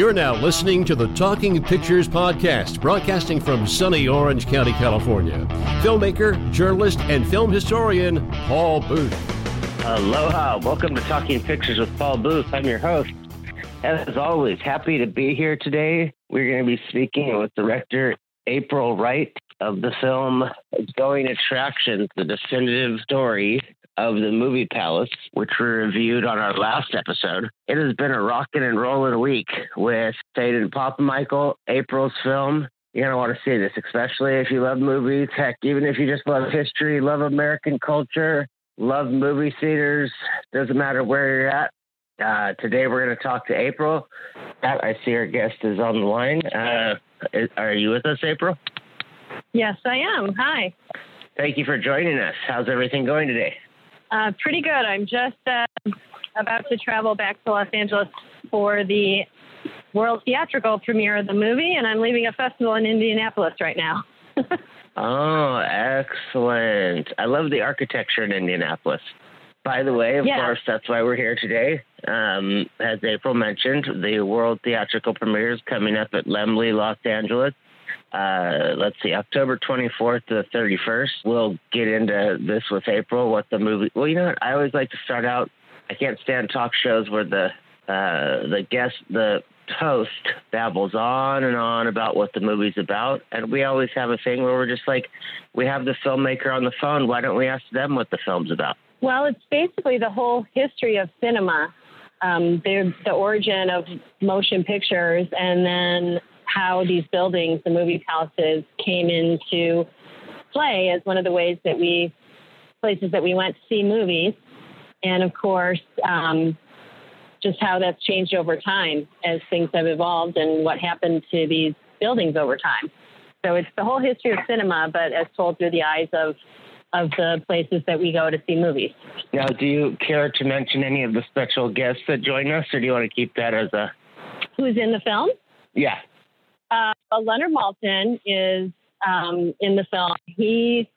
You're now listening to the Talking Pictures Podcast, broadcasting from sunny Orange County, California. Filmmaker, journalist, and film historian Paul Booth. Aloha. Welcome to Talking Pictures with Paul Booth. I'm your host. As always, happy to be here today. We're going to be speaking with director April Wright of the film Going Attractions, the definitive story of the movie Palace, which we reviewed on our last episode. It has been a rocking and rolling week with Fade and Papa Michael, April's film. You're going to want to see this, especially if you love movies. Heck, even if you just love history, love American culture, love movie theaters, doesn't matter where you're at. Uh, today we're going to talk to April. I see our guest is on the line. Uh, are you with us, April? Yes, I am. Hi. Thank you for joining us. How's everything going today? Uh, pretty good. I'm just uh, about to travel back to Los Angeles for the world theatrical premiere of the movie, and I'm leaving a festival in Indianapolis right now. oh, excellent. I love the architecture in Indianapolis. By the way, of yeah. course, that's why we're here today. Um, as April mentioned, the world theatrical premiere is coming up at Laemmle, Los Angeles uh, let's see, October 24th to the 31st. We'll get into this with April, what the movie. Well, you know what? I always like to start out. I can't stand talk shows where the uh, the guest, the host, babbles on and on about what the movie's about, and we always have a thing where we're just like, we have the filmmaker on the phone. Why don't we ask them what the film's about? Well, it's basically the whole history of cinema. Um, the, the origin of motion pictures, and then how these buildings, the movie palaces, came into play as one of the ways that we, places that we went to see movies. And of course, um, just how that's changed over time as things have evolved and what happened to these buildings over time. So it's the whole history of cinema, but as told through the eyes of of the places that we go to see movies. Now, do you care to mention any of the special guests that join us, or do you want to keep that as a? Who's in the film? Yeah. Uh, Leonard Maltin is um, in the film. He,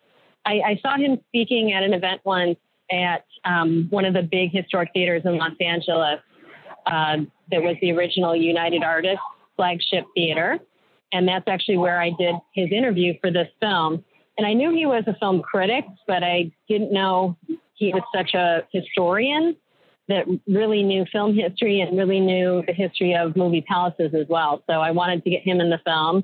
I, I, saw him speaking at an event once at um, one of the big historic theaters in Los Angeles. Uh, that was the original United Artists flagship theater, and that's actually where I did his interview for this film. And I knew he was a film critic, but I didn't know he was such a historian that really knew film history and really knew the history of movie palaces as well. So I wanted to get him in the film.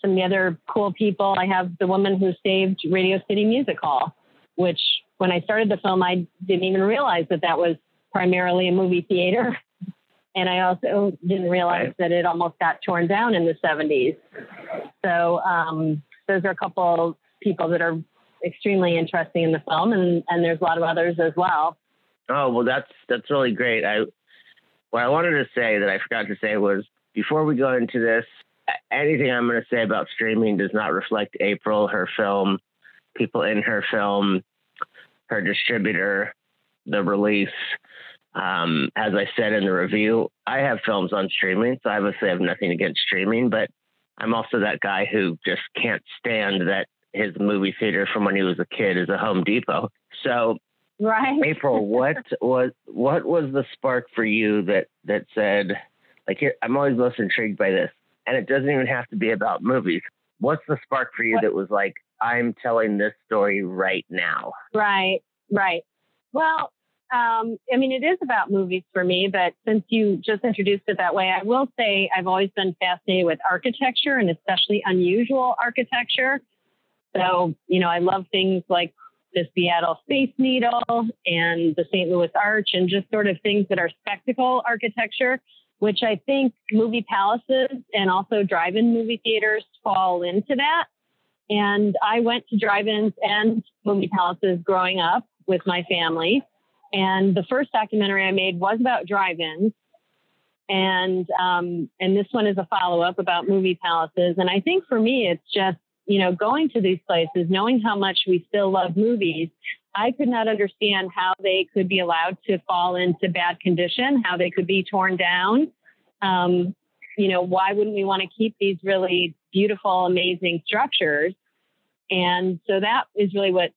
Some of the other cool people, I have the woman who saved Radio City Music Hall, which when I started the film, I didn't even realize that that was primarily a movie theater. And I also didn't realize that it almost got torn down in the 70s. So um, those are a couple people that are extremely interesting in the film, and, and there's a lot of others as well. Oh well, that's that's really great. I what I wanted to say that I forgot to say was before we go into this, anything I'm going to say about streaming does not reflect April, her film, people in her film, her distributor, the release. Um, as I said in the review, I have films on streaming, so I obviously have nothing against streaming, but I'm also that guy who just can't stand that his movie theater from when he was a kid is a Home Depot. So Right. April, what was what was the spark for you that that said, like, I'm always most intrigued by this, and it doesn't even have to be about movies. What's the spark for you what? that was like, I'm telling this story right now? Right, right. Well, um, I mean, it is about movies for me, but since you just introduced it that way, I will say I've always been fascinated with architecture and especially unusual architecture. So, you know, I love things like the Seattle Space Needle and the St. Louis Arch and just sort of things that are spectacle architecture, which I think movie palaces and also drive-in movie theaters fall into that. And I went to drive-ins and movie palaces growing up with my family. And the first documentary I made was about drive-ins. And um, and this one is a follow-up about movie palaces. And I think for me, it's just you know, going to these places, knowing how much we still love movies, I could not understand how they could be allowed to fall into bad condition, how they could be torn down. Um, you know, why wouldn't we want to keep these really beautiful, amazing structures? And so that is really what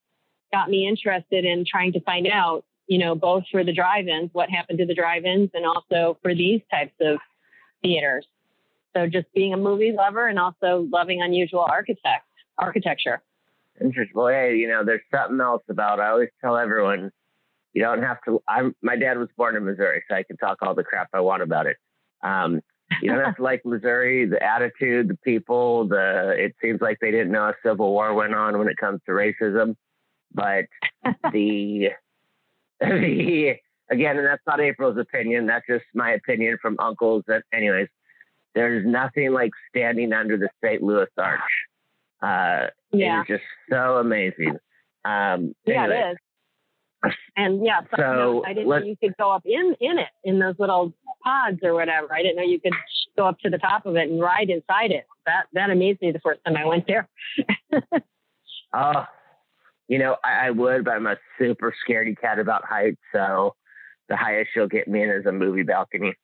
got me interested in trying to find out, you know, both for the drive-ins, what happened to the drive-ins, and also for these types of theaters. So just being a movie lover and also loving unusual architect architecture. Interesting. Well, hey, you know, there's something else about. I always tell everyone, you don't have to. I'm. My dad was born in Missouri, so I can talk all the crap I want about it. Um, you don't have to like Missouri, the attitude, the people, the. It seems like they didn't know a civil war went on when it comes to racism, but the the again, and that's not April's opinion. That's just my opinion from uncles. That, anyways, there's nothing like standing under the St. Louis Arch. Uh, yeah. It is just so amazing. Um, yeah, anyway. it is. And yeah, so I didn't know you could go up in in it in those little pods or whatever. I didn't know you could go up to the top of it and ride inside it. That that amazed me the first time I went there. oh, you know, I, I, would, but I'm a super scaredy cat about heights. So the highest you'll get me in is a movie balcony.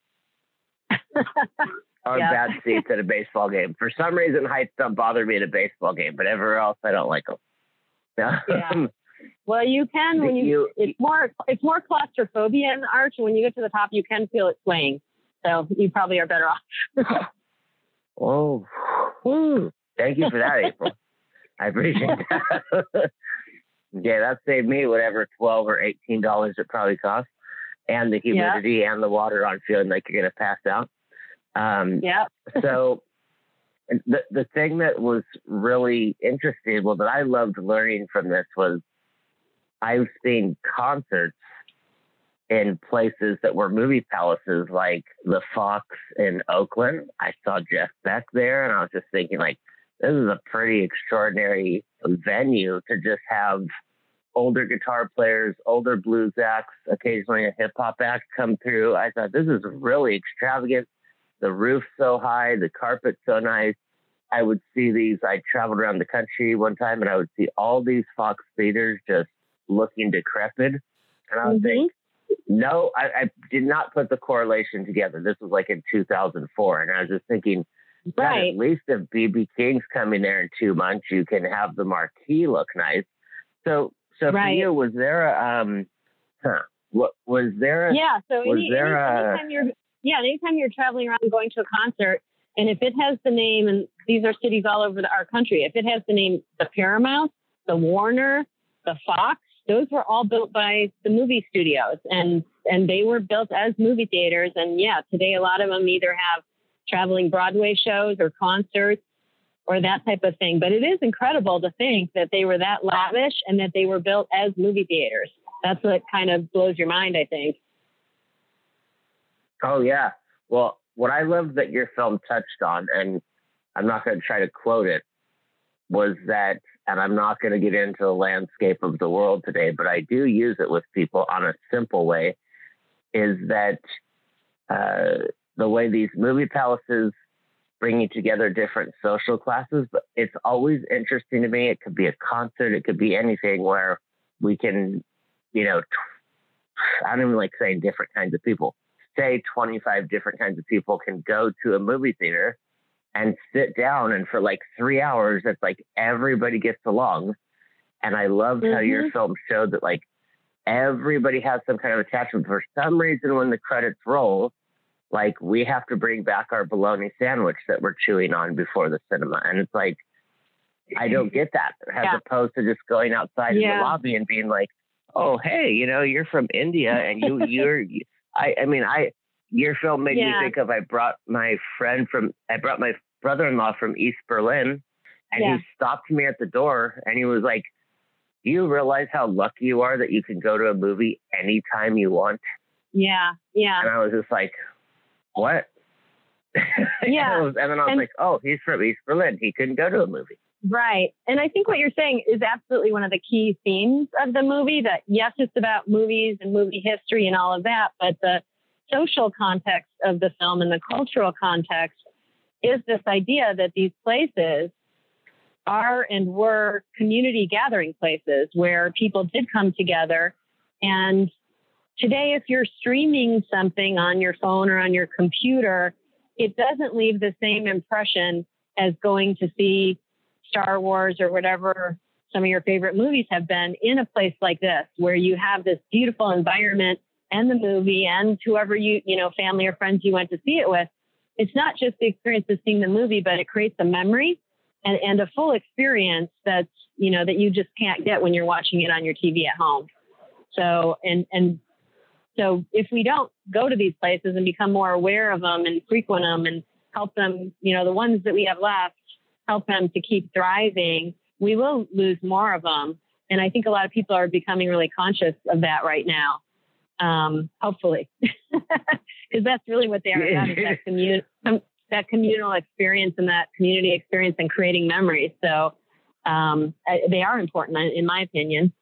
or yeah. bad seats at a baseball game. For some reason, heights don't bother me at a baseball game, but everywhere else, I don't like them. yeah. Well, you can when you, you, it's more it's more claustrophobia in the arch. And when you get to the top, you can feel it swaying. So you probably are better off. oh, thank you for that, April. I appreciate that. yeah, that saved me whatever twelve or eighteen dollars it probably cost, and the humidity yeah. and the water on feeling like you're gonna pass out. Um, yeah. so the the thing that was really interesting, well, that I loved learning from this was I've seen concerts in places that were movie palaces, like the Fox in Oakland. I saw Jeff Beck there, and I was just thinking, like, this is a pretty extraordinary venue to just have older guitar players, older blues acts, occasionally a hip hop act come through. I thought this is really extravagant the roof so high, the carpet so nice. I would see these. I traveled around the country one time and I would see all these Fox theaters just looking decrepit. And I would mm-hmm. think, no, I, I, did not put the correlation together. This was like in 2004. And I was just thinking, right. at least if BB King's coming there in two months, you can have the marquee look nice. So, so right. for you, was there a, um, huh, what was there? A, yeah. So was any, there any, a, anytime you're yeah, anytime you're traveling around going to a concert, and if it has the name, and these are cities all over the, our country, if it has the name the Paramount, the Warner, the Fox, those were all built by the movie studios, and and they were built as movie theaters. And yeah, today a lot of them either have traveling Broadway shows or concerts or that type of thing. But it is incredible to think that they were that lavish and that they were built as movie theaters. That's what kind of blows your mind, I think. Oh yeah. Well, what I love that your film touched on, and I'm not going to try to quote it, was that, and I'm not going to get into the landscape of the world today, but I do use it with people on a simple way, is that uh, the way these movie palaces bringing together different social classes, but it's always interesting to me. It could be a concert, it could be anything where we can, you know, I don't even like saying different kinds of people say 25 different kinds of people can go to a movie theater and sit down and for like three hours it's like everybody gets along and i loved mm-hmm. how your mm-hmm. film showed that like everybody has some kind of attachment for some reason when the credits roll like we have to bring back our bologna sandwich that we're chewing on before the cinema and it's like i don't get that as yeah. opposed to just going outside yeah. in the lobby and being like oh hey you know you're from india and you you're I, I mean, I your film made yeah. me think of I brought my friend from I brought my brother-in-law from East Berlin, and yeah. he stopped me at the door and he was like, "Do you realize how lucky you are that you can go to a movie anytime you want?" Yeah, yeah. And I was just like, "What?" Yeah. and, was, and then I was and, like, "Oh, he's from East Berlin. He couldn't go to a movie." Right. And I think what you're saying is absolutely one of the key themes of the movie that yes, it's about movies and movie history and all of that, but the social context of the film and the cultural context is this idea that these places are and were community gathering places where people did come together. And today, if you're streaming something on your phone or on your computer, it doesn't leave the same impression as going to see Star Wars or whatever some of your favorite movies have been in a place like this where you have this beautiful environment and the movie and whoever you, you know, family or friends you went to see it with. it's not just the experience of seeing the movie, but it creates a memory and, and a full experience that's, you know, that you just can't get when you're watching it on your TV at home. So, and, and so if we don't go to these places and become more aware of them and frequent them and help them, you know, the ones that we have left, help them to keep thriving, we will lose more of them. And I think a lot of people are becoming really conscious of that right now. Um, hopefully, because that's really what they are about is that, commun- that communal experience and that community experience and creating memories. So um, they are important, in my opinion.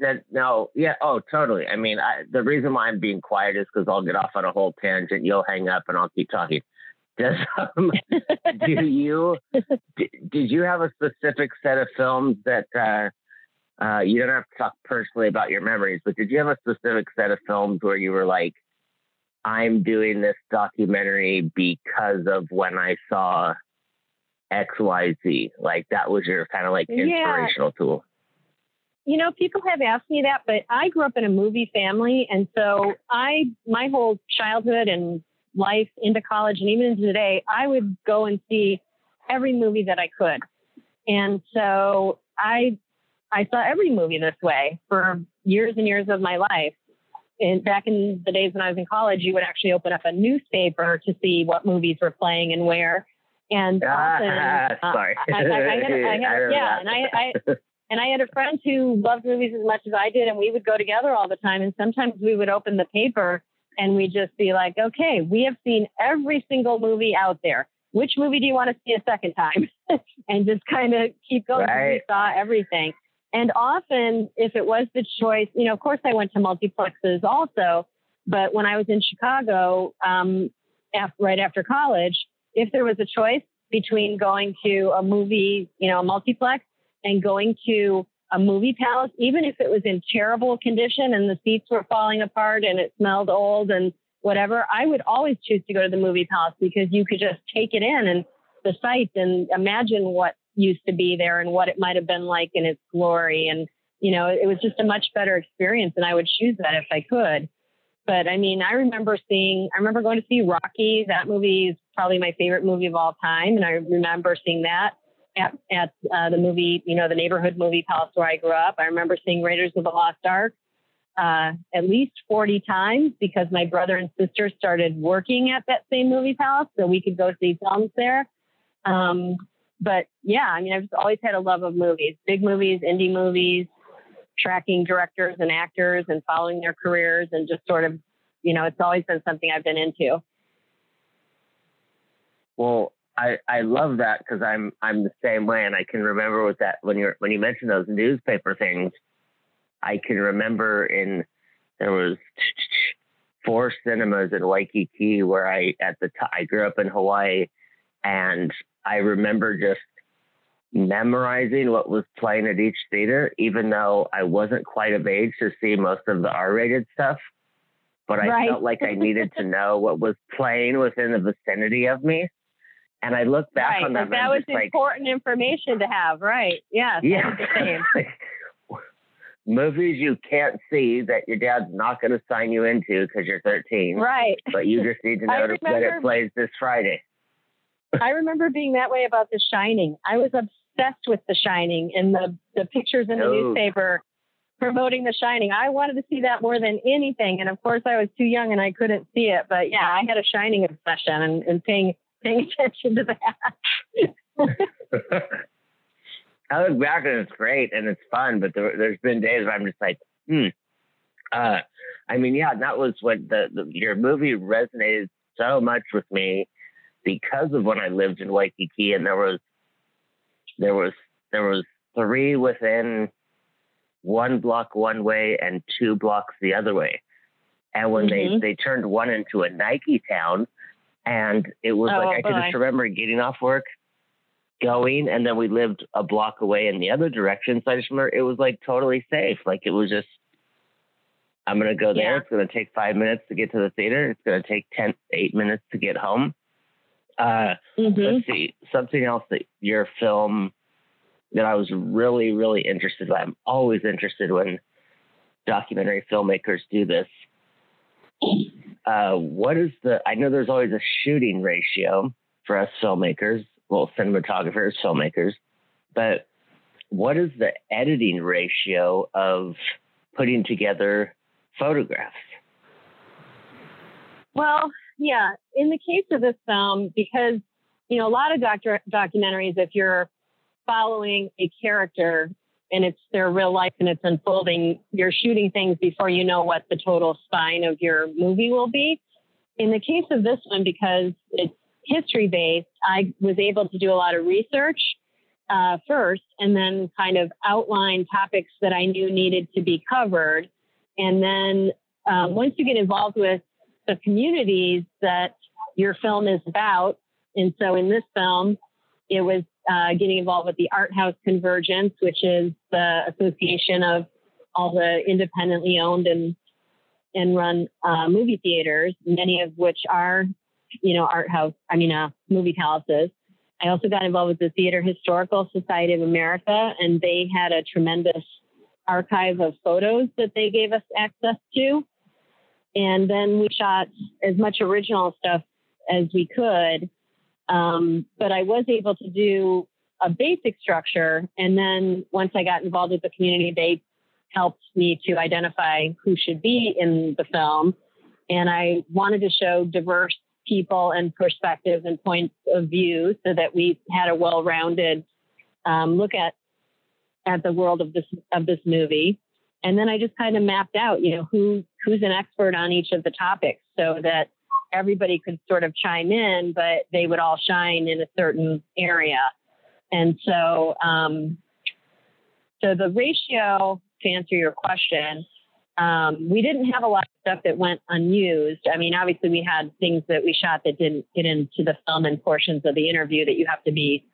That no, yeah, oh, totally. I mean, I, the reason why I'm being quiet is because I'll get off on a whole tangent. You'll hang up, and I'll keep talking. Does um, do you d- did you have a specific set of films that uh, uh, you don't have to talk personally about your memories, but did you have a specific set of films where you were like, I'm doing this documentary because of when I saw X Y Z? Like that was your kind of like inspirational yeah. tool you know, people have asked me that, but I grew up in a movie family. And so I, my whole childhood and life into college and even into today, I would go and see every movie that I could. And so I, I saw every movie this way for years and years of my life. And back in the days when I was in college, you would actually open up a newspaper to see what movies were playing and where. And often, uh, sorry, I, I, I, had, I had, yeah, and I, I, and I had a friend who loved movies as much as I did, and we would go together all the time. And sometimes we would open the paper and we'd just be like, okay, we have seen every single movie out there. Which movie do you want to see a second time? and just kind of keep going. Right. We saw everything. And often, if it was the choice, you know, of course, I went to multiplexes also. But when I was in Chicago, um, after, right after college, if there was a choice between going to a movie, you know, a multiplex and going to a movie palace, even if it was in terrible condition and the seats were falling apart and it smelled old and whatever, I would always choose to go to the movie palace because you could just take it in and the sights and imagine what used to be there and what it might have been like in its glory. And, you know, it was just a much better experience and I would choose that if I could. But I mean, I remember seeing, I remember going to see Rocky. That movie is probably my favorite movie of all time. And I remember seeing that at, at uh, the movie, you know, the neighborhood movie palace where I grew up. I remember seeing Raiders of the Lost Ark uh, at least 40 times because my brother and sister started working at that same movie palace so we could go see films there. Um, but yeah, I mean, I've just always had a love of movies, big movies, indie movies, tracking directors and actors and following their careers and just sort of, you know, it's always been something I've been into. Well, I, I love that because I'm I'm the same way, and I can remember with that when you're when you mentioned those newspaper things, I can remember in there was four cinemas in Waikiki where I at the time I grew up in Hawaii, and I remember just memorizing what was playing at each theater, even though I wasn't quite of age to see most of the R-rated stuff. But I right. felt like I needed to know what was playing within the vicinity of me. And I look back right. on that. that was important like, information to have, right? Yes, yeah. Movies you can't see that your dad's not going to sign you into because you're 13. Right. But you just need to know remember, that it plays this Friday. I remember being that way about The Shining. I was obsessed with The Shining and the, the pictures in the oh. newspaper promoting The Shining. I wanted to see that more than anything. And of course, I was too young and I couldn't see it. But yeah, I had a Shining obsession and, and paying paying attention to that. I look back and it's great and it's fun, but there, has been days where I'm just like, hmm. Uh, I mean, yeah, that was what the, the your movie resonated so much with me because of when I lived in Waikiki and there was there was there was three within one block one way and two blocks the other way. And when mm-hmm. they, they turned one into a Nike town, and it was oh, like I could just remember getting off work, going, and then we lived a block away in the other direction. So I just remember it was like totally safe. Like it was just, I'm going to go there. Yeah. It's going to take five minutes to get to the theater. It's going to take 10, eight minutes to get home. Uh, mm-hmm. Let's see. Something else that your film that I was really, really interested in. I'm always interested when documentary filmmakers do this uh, what is the? I know there's always a shooting ratio for us filmmakers, well, cinematographers, filmmakers, but what is the editing ratio of putting together photographs? Well, yeah, in the case of this film, because you know a lot of documentaries, if you're following a character and it's their real life and it's unfolding, you're shooting things before you know what the total spine of your movie will be. In the case of this one, because it's history based, I was able to do a lot of research uh, first and then kind of outline topics that I knew needed to be covered. And then um, once you get involved with the communities that your film is about, and so in this film, it was uh, getting involved with the Art House Convergence, which is the association of all the independently owned and and run uh, movie theaters, many of which are, you know, art house, I mean, uh, movie palaces. I also got involved with the Theater Historical Society of America, and they had a tremendous archive of photos that they gave us access to. And then we shot as much original stuff as we could. Um, but I was able to do a basic structure. And then once I got involved with the community, they helped me to identify who should be in the film. And I wanted to show diverse people and perspectives and points of view so that we had a well-rounded um, look at at the world of this of this movie. And then I just kind of mapped out, you know, who who's an expert on each of the topics so that everybody could sort of chime in, but they would all shine in a certain area. And so, um, so the ratio to answer your question, um, we didn't have a lot of stuff that went unused. I mean, obviously, we had things that we shot that didn't get into the film and portions of the interview that you have to be,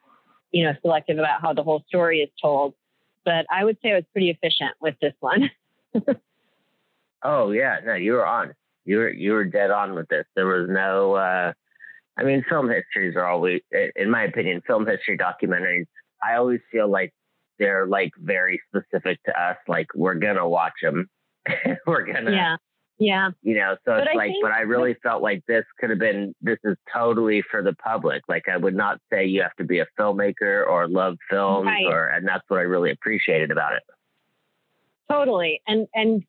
you know, selective about how the whole story is told. But I would say I was pretty efficient with this one. oh yeah, no, you were on. You were you were dead on with this. There was no. Uh, I mean, film histories are always, in my opinion, film history documentaries. I always feel like they're like very specific to us. Like we're gonna watch them we're gonna yeah yeah you know so but it's I like but i really felt like this could have been this is totally for the public like i would not say you have to be a filmmaker or love films right. or and that's what i really appreciated about it totally and and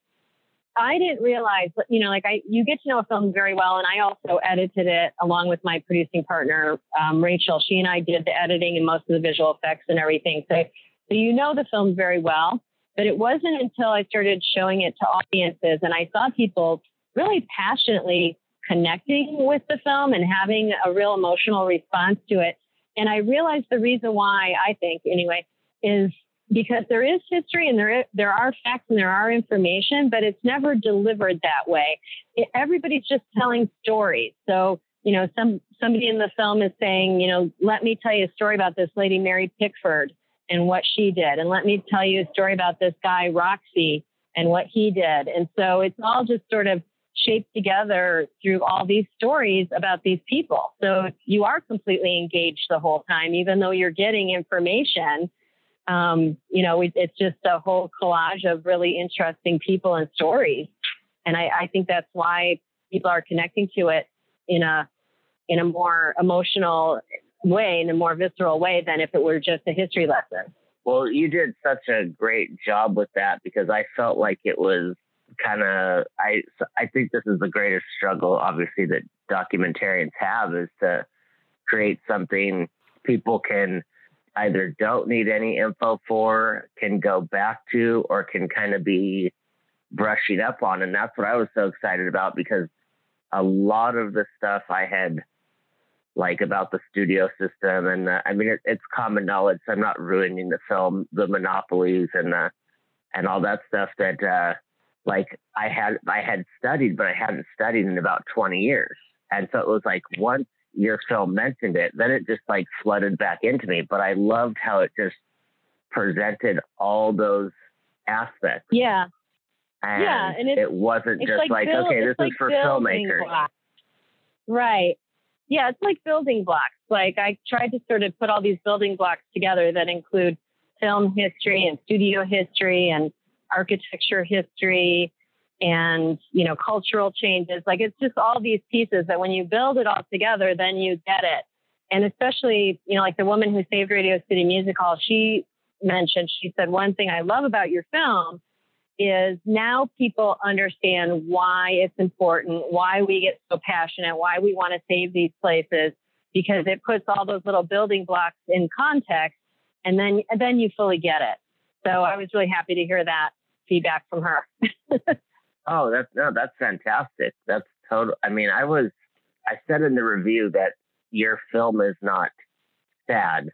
i didn't realize you know like i you get to know a film very well and i also edited it along with my producing partner um, rachel she and i did the editing and most of the visual effects and everything so so you know the film very well but it wasn't until I started showing it to audiences and I saw people really passionately connecting with the film and having a real emotional response to it. And I realized the reason why, I think anyway, is because there is history and there, there are facts and there are information, but it's never delivered that way. It, everybody's just telling stories. So, you know, some, somebody in the film is saying, you know, let me tell you a story about this lady, Mary Pickford and what she did. And let me tell you a story about this guy, Roxy, and what he did. And so it's all just sort of shaped together through all these stories about these people. So you are completely engaged the whole time, even though you're getting information. Um, you know, it's just a whole collage of really interesting people and stories. And I, I think that's why people are connecting to it in a in a more emotional way, in a more visceral way than if it were just a history lesson. Well, you did such a great job with that because I felt like it was kind of I I think this is the greatest struggle obviously that documentarians have is to create something people can either don't need any info for, can go back to, or can kind of be brushing up on. And that's what I was so excited about because a lot of the stuff I had like about the studio system. And uh, I mean, it, it's common knowledge. So I'm not ruining the film, the monopolies and and all that stuff that uh, like I had I had studied, but I hadn't studied in about 20 years. And so it was like once your film mentioned it, then it just like flooded back into me. But I loved how it just presented all those aspects. Yeah. And yeah, and it wasn't just like, like build, okay, this is for filmmakers. Blocks. Right. Yeah, it's like building blocks. Like I tried to sort of put all these building blocks together that include film history and studio history and architecture history and you know cultural changes. Like it's just all these pieces that when you build it all together then you get it. And especially you know like the woman who saved radio city music hall she mentioned she said one thing i love about your film is now people understand why it's important why we get so passionate why we want to save these places because it puts all those little building blocks in context and then then you fully get it. So i was really happy to hear that feedback from her Oh, that's no, that's fantastic. That's total. I mean, I was, I said in the review that your film is not sad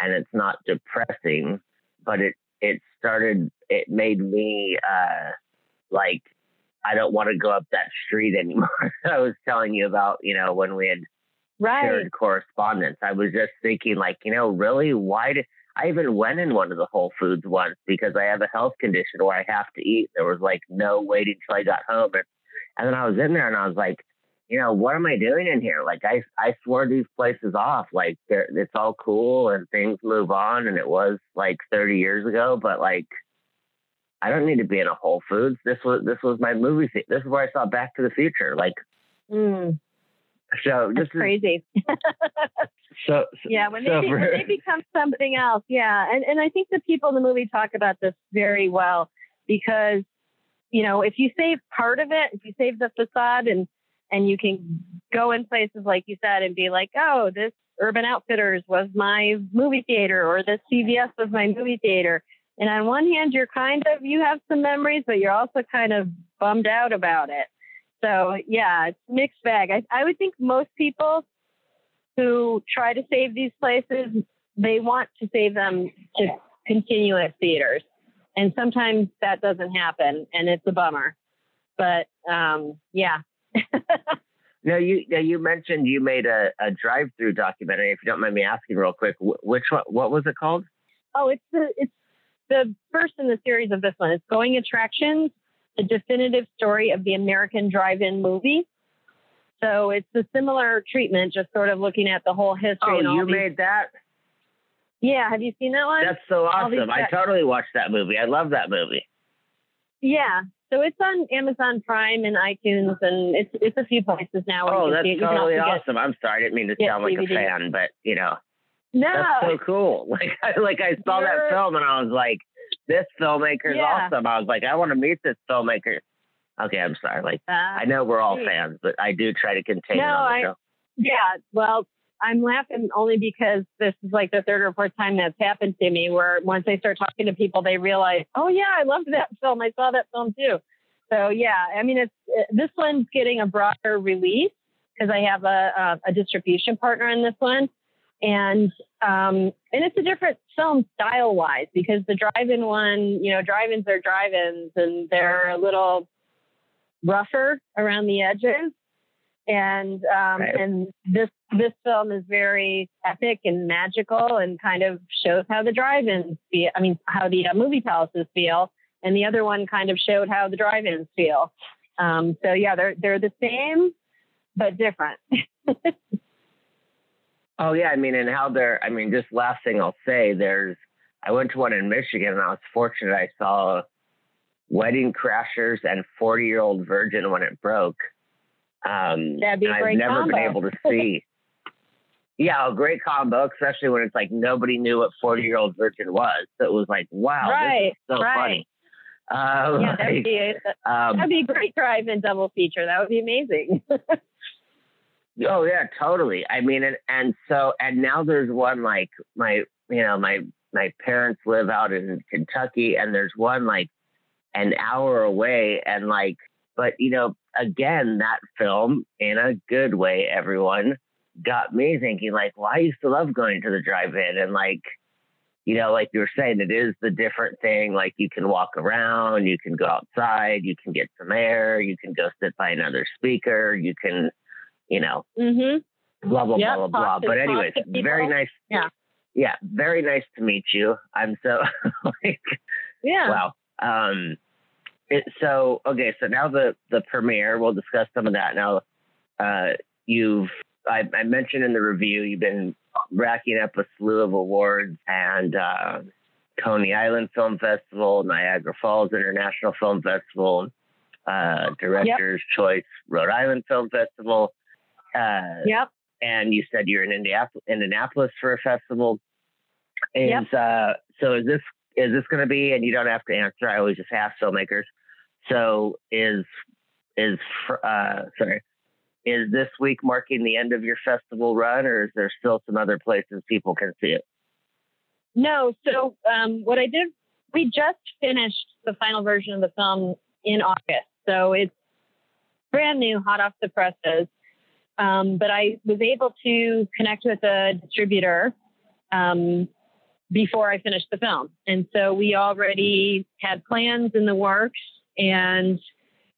and it's not depressing, but it it started. It made me uh like I don't want to go up that street anymore. I was telling you about, you know, when we had right. shared correspondence. I was just thinking, like, you know, really, why did I even went in one of the Whole Foods once because I have a health condition where I have to eat. There was like no waiting till I got home. And, and then I was in there and I was like, you know, what am I doing in here? Like I, I swore these places off. Like it's all cool and things move on. And it was like 30 years ago, but like, I don't need to be in a Whole Foods. This was, this was my movie. This is where I saw Back to the Future. Like, mm. So That's crazy. so, yeah, when, so they, for, when they become something else, yeah, and and I think the people in the movie talk about this very well because you know if you save part of it, if you save the facade and and you can go in places like you said and be like, oh, this Urban Outfitters was my movie theater or this CVS was my movie theater. And on one hand, you're kind of, you have some memories, but you're also kind of bummed out about it. So yeah, it's mixed bag. I, I would think most people who try to save these places, they want to save them to continue as theaters. And sometimes that doesn't happen and it's a bummer. But um, yeah. no, you you mentioned you made a, a drive-through documentary. If you don't mind me asking real quick, which one, what was it called? Oh, it's the it's the first in the series of this one. It's Going Attractions the definitive story of the American drive-in movie. So it's a similar treatment, just sort of looking at the whole history. Oh, you these... made that? Yeah, have you seen that one? That's so awesome! I totally watched that movie. I love that movie. Yeah, so it's on Amazon Prime and iTunes, and it's it's a few places now. Oh, that's totally awesome! Get, I'm sorry, I didn't mean to sound like DVD. a fan, but you know, no, that's so cool. Like, I, like I saw You're... that film and I was like, this filmmaker is yeah. awesome. I was like, I want to meet this filmmaker. Okay, I'm sorry. Like, uh, I know we're all fans, but I do try to contain no, I, show. Yeah, well, I'm laughing only because this is like the third or fourth time that's happened to me where once I start talking to people, they realize, oh, yeah, I loved that film. I saw that film too. So, yeah, I mean, it's it, this one's getting a broader release because I have a, a, a distribution partner in this one and um, and it's a different film style wise because the drive-in one, you know, drive-ins are drive-ins and they're a little rougher around the edges, and um, right. and this this film is very epic and magical and kind of shows how the drive-ins feel. I mean, how the uh, movie palaces feel, and the other one kind of showed how the drive-ins feel. Um, so yeah, they're they're the same but different. Oh yeah, I mean, and how they're. I mean, just last thing I'll say, there's. I went to one in Michigan, and I was fortunate. I saw Wedding Crashers and Forty Year Old Virgin when it broke. Um, That'd be a great I've never combo. been able to see. yeah, a great combo, especially when it's like nobody knew what Forty Year Old Virgin was. So it was like, wow, right, this is so right. funny. Uh, yeah, that'd, like, be a, um, that'd be a great drive-in double feature. That would be amazing. Oh yeah, totally. I mean, and and so and now there's one like my you know my my parents live out in Kentucky, and there's one like an hour away, and like but you know again that film in a good way, everyone got me thinking like, well, I used to love going to the drive-in, and like you know, like you were saying, it is the different thing. Like you can walk around, you can go outside, you can get some air, you can go sit by another speaker, you can you know, mm-hmm. blah, blah, yep, blah, blah, blah. But anyways, very nice. Yeah. Yeah. Very nice to meet you. I'm so like, yeah. Wow. Um, it, so, okay. So now the, the premiere, we'll discuss some of that. Now, uh, you've, I, I mentioned in the review, you've been racking up a slew of awards and, uh, Coney Island Film Festival, Niagara Falls International Film Festival, uh, Directors yep. Choice Rhode Island Film Festival. Uh, yep. And you said you're in Indianapolis, Indianapolis for a festival. Is yep. uh, so is this is this going to be? And you don't have to answer. I always just ask filmmakers. So is is uh, sorry is this week marking the end of your festival run, or is there still some other places people can see it? No. So um, what I did, we just finished the final version of the film in August, so it's brand new, hot off the presses. Um, but I was able to connect with a distributor um, before I finished the film, and so we already had plans in the works, and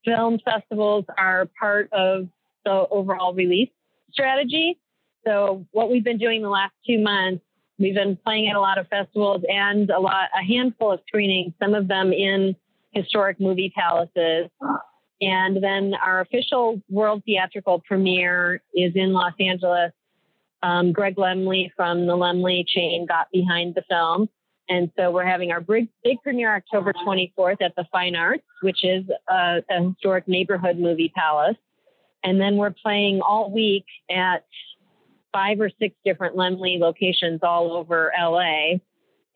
film festivals are part of the overall release strategy. So what we've been doing the last two months, we've been playing at a lot of festivals and a lot, a handful of screenings, some of them in historic movie palaces. And then our official world theatrical premiere is in Los Angeles. Um, Greg Laemmle from the Laemmle chain got behind the film. And so we're having our big, big premiere October 24th at the Fine Arts, which is a, a historic neighborhood movie palace. And then we're playing all week at five or six different Laemmle locations all over LA.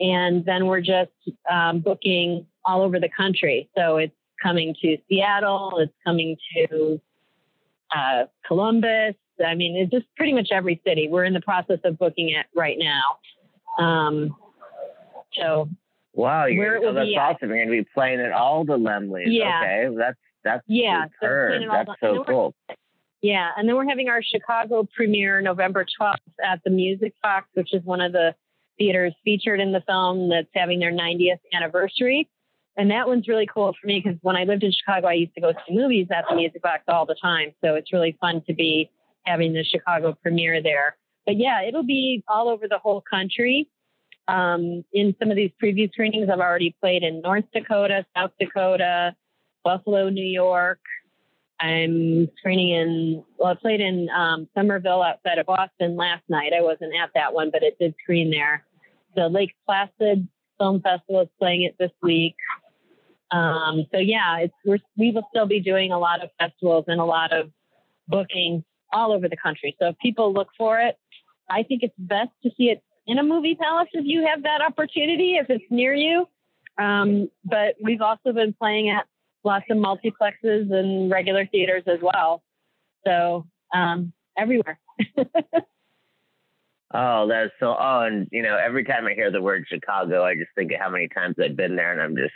And then we're just um, booking all over the country. So it's coming to Seattle, it's coming to uh, Columbus. I mean, it's just pretty much every city. We're in the process of booking it right now. Um, so wow, you're, oh, that's awesome. You're going to be playing at all the Laemmles. Yeah. Okay, that's that's yeah, superb. So that's so cool. Yeah, and then we're having our Chicago premiere November 12th at the Music Box, which is one of the theaters featured in the film that's having their 90th anniversary. And that one's really cool for me because when I lived in Chicago, I used to go see movies at the Music Box all the time. So it's really fun to be having the Chicago premiere there. But yeah, it'll be all over the whole country. Um, in some of these preview screenings, I've already played in North Dakota, South Dakota, Buffalo, New York. I'm screening in, well, I played in um, Somerville outside of Boston last night. I wasn't at that one, but it did screen there. The Lake Placid Film Festival is playing it this week. Um, so yeah, we will still be doing a lot of festivals and a lot of booking all over the country. So if people look for it, I think it's best to see it in a movie palace if you have that opportunity, if it's near you. Um, but we've also been playing at lots of multiplexes and regular theaters as well. So um, everywhere. oh, that's so. Oh, and you know, every time I hear the word Chicago, I just think of how many times I've been there, and I'm just,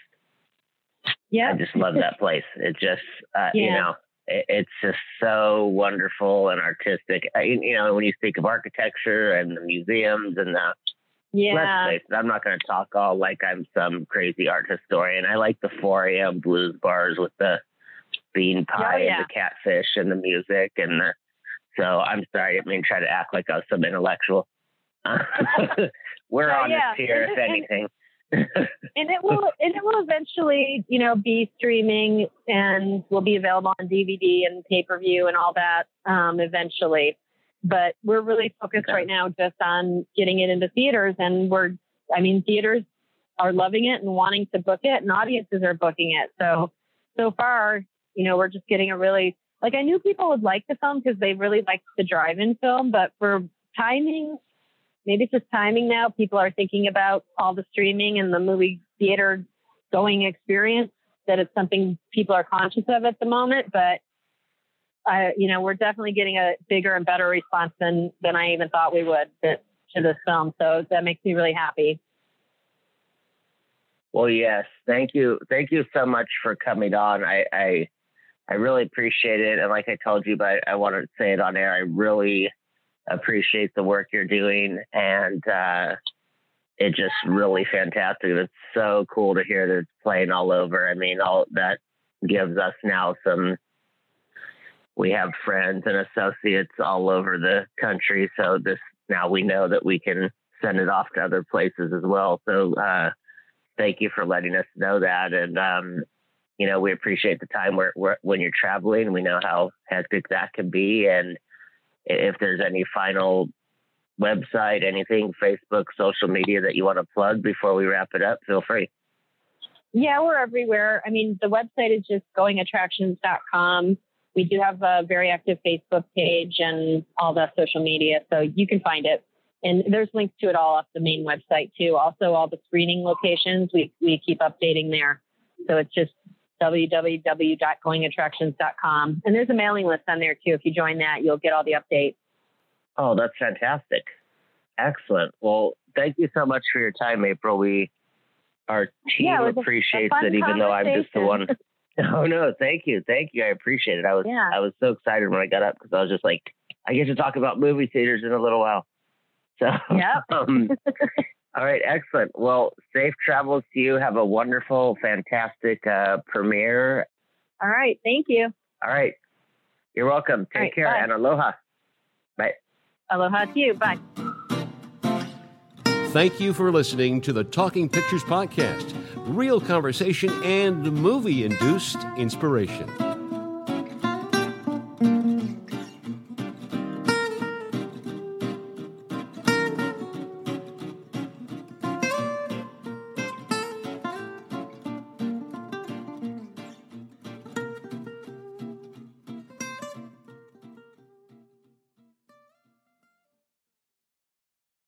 yeah, I just love that place. It just, uh, yeah. you know, it, it's just so wonderful and artistic. I, you know, when you speak of architecture and the museums and the yeah. Let's face it, I'm not going to talk all like I'm some crazy art historian. I like the 4 a.m. blues bars with the bean pie oh, yeah. and the catfish and the music and the. So I'm sorry, I didn't mean try to act like I was some intellectual. We're on yeah. this tier, if anything. And it will and it will eventually, you know, be streaming and will be available on DVD and pay per view and all that um, eventually but we're really focused okay. right now just on getting it into theaters and we're i mean theaters are loving it and wanting to book it and audiences are booking it so so far you know we're just getting a really like i knew people would like the film because they really liked the drive-in film but for timing maybe it's just timing now people are thinking about all the streaming and the movie theater going experience that it's something people are conscious of at the moment but I, you know, we're definitely getting a bigger and better response than than I even thought we would to, to this film. So that makes me really happy. Well, yes, thank you, thank you so much for coming on. I I, I really appreciate it, and like I told you, but I want to say it on air. I really appreciate the work you're doing, and uh, it's just really fantastic. It's so cool to hear that it's playing all over. I mean, all that gives us now some we have friends and associates all over the country. So this now we know that we can send it off to other places as well. So uh, thank you for letting us know that. And um, you know, we appreciate the time where, where, when you're traveling. We know how hectic that can be, and if there's any final website, anything, Facebook, social media that you want to plug before we wrap it up, feel free. Yeah, we're everywhere. I mean, the website is just goingattractions.com. We do have a very active Facebook page and all the social media, so you can find it. And there's links to it all off the main website too. Also, all the screening locations we we keep updating there. So it's just www.goingattractions.com. And there's a mailing list on there too. If you join that, you'll get all the updates. Oh, that's fantastic. Excellent. Well, thank you so much for your time, April. We our team Yeah, it appreciates it, even though I'm just the one. Oh no, thank you, thank you. I appreciate it. I was Yeah. I was so excited when I got up because I was just like, I get to talk about movie theaters in a little while. So, Yep. um, all right, excellent. Well, safe travels to you. Have a wonderful, fantastic uh, premiere. All right. Thank you. All right, you're welcome. Take All right, care bye. and aloha. Bye. Aloha to you. Bye. Thank you for listening to the Talking Pictures Podcast real conversation and movie induced inspiration.